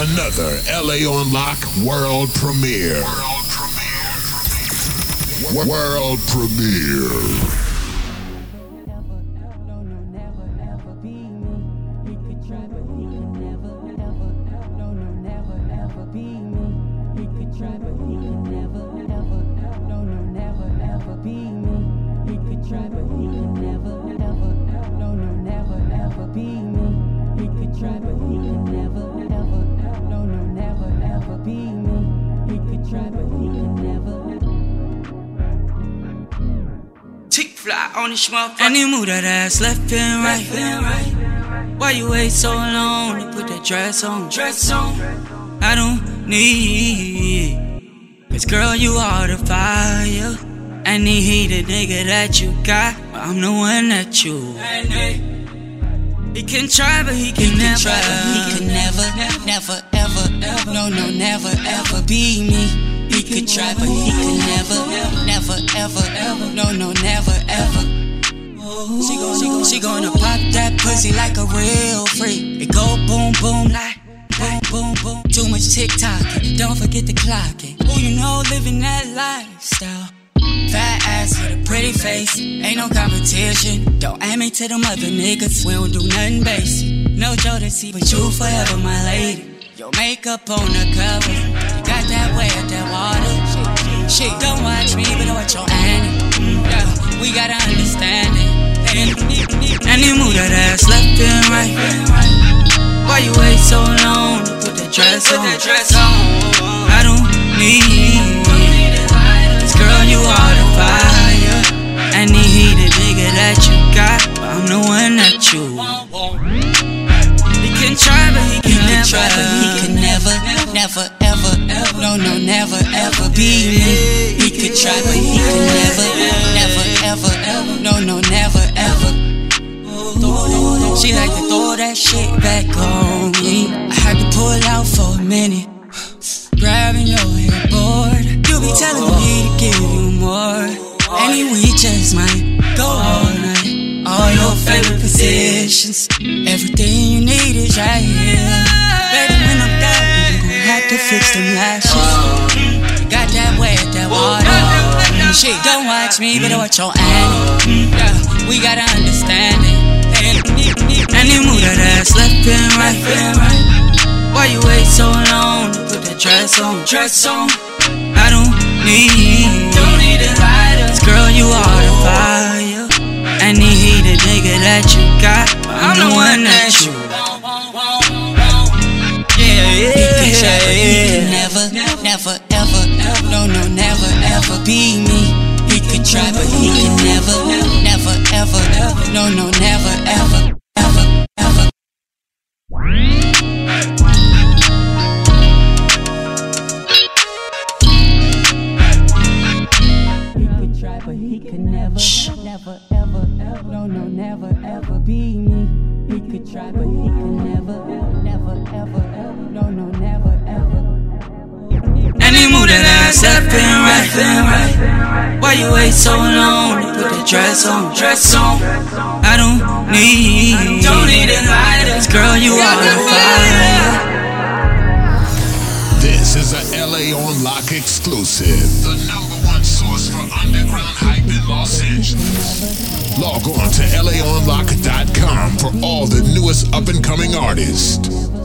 Another LA on Lock world premiere. World premiere. World premiere. On this motherfucker. And he move that ass left and right. Left and right. Why you wait so long to put that dress on? Dress on. I don't need. Cause girl, you are the fire. And he the nigga that you got. But I'm the one that you. He can try, but he can he never. Can try, but he can never, never, ever, ever. No, no, never, ever be me. But he could never, never, ever, ever. No, no, never, ever. She gon' she gon' she gonna pop that pussy like a real freak. It go boom, boom, like boom, boom, boom. Too much TikTok, don't forget the clocking. Who you know living that lifestyle? Fat ass with a pretty face, ain't no competition. Don't add me to them other niggas, we don't do nothing basic. No Jodeci, but you forever my lady. Your makeup on the cover, don't watch me, watch your. Yeah, mm. we gotta understand it. And you move that ass left and right. Why you wait so long to put that dress on? I don't need This girl, you are the fire. And he the nigga that you got, but I'm the one that you want can try, but he can he never. Try, but he can never, never, ever, ever. No, no, never, ever be that shit back on me. I had to pull out for a minute. Grabbing your headboard. You be telling me to give you more. And we just might go all night all your favorite positions. Everything you need is right here. Baby, when I'm done, you gon' have to fix them lashes. Got that wet, that water. Shit, don't watch me, but watch your Annie. We gotta and right. Why you wait so long to put that dress on? Dress on. I don't need. Don't need a lighter. Girl, you are the fire. And he the nigga that you got. I'm, the one that you. But he could never, never, ever no, no, never ever be me. He could try, but he can never, never, ever, no, no, never ever. And he move that ass left and right, and right. Why you wait so long to put that dress on, dress on? I don't need, don't need it lighters, girl, you are the fire. This is a LA on Lock exclusive. The number Log on to laonlock.com for all the newest up and coming artists.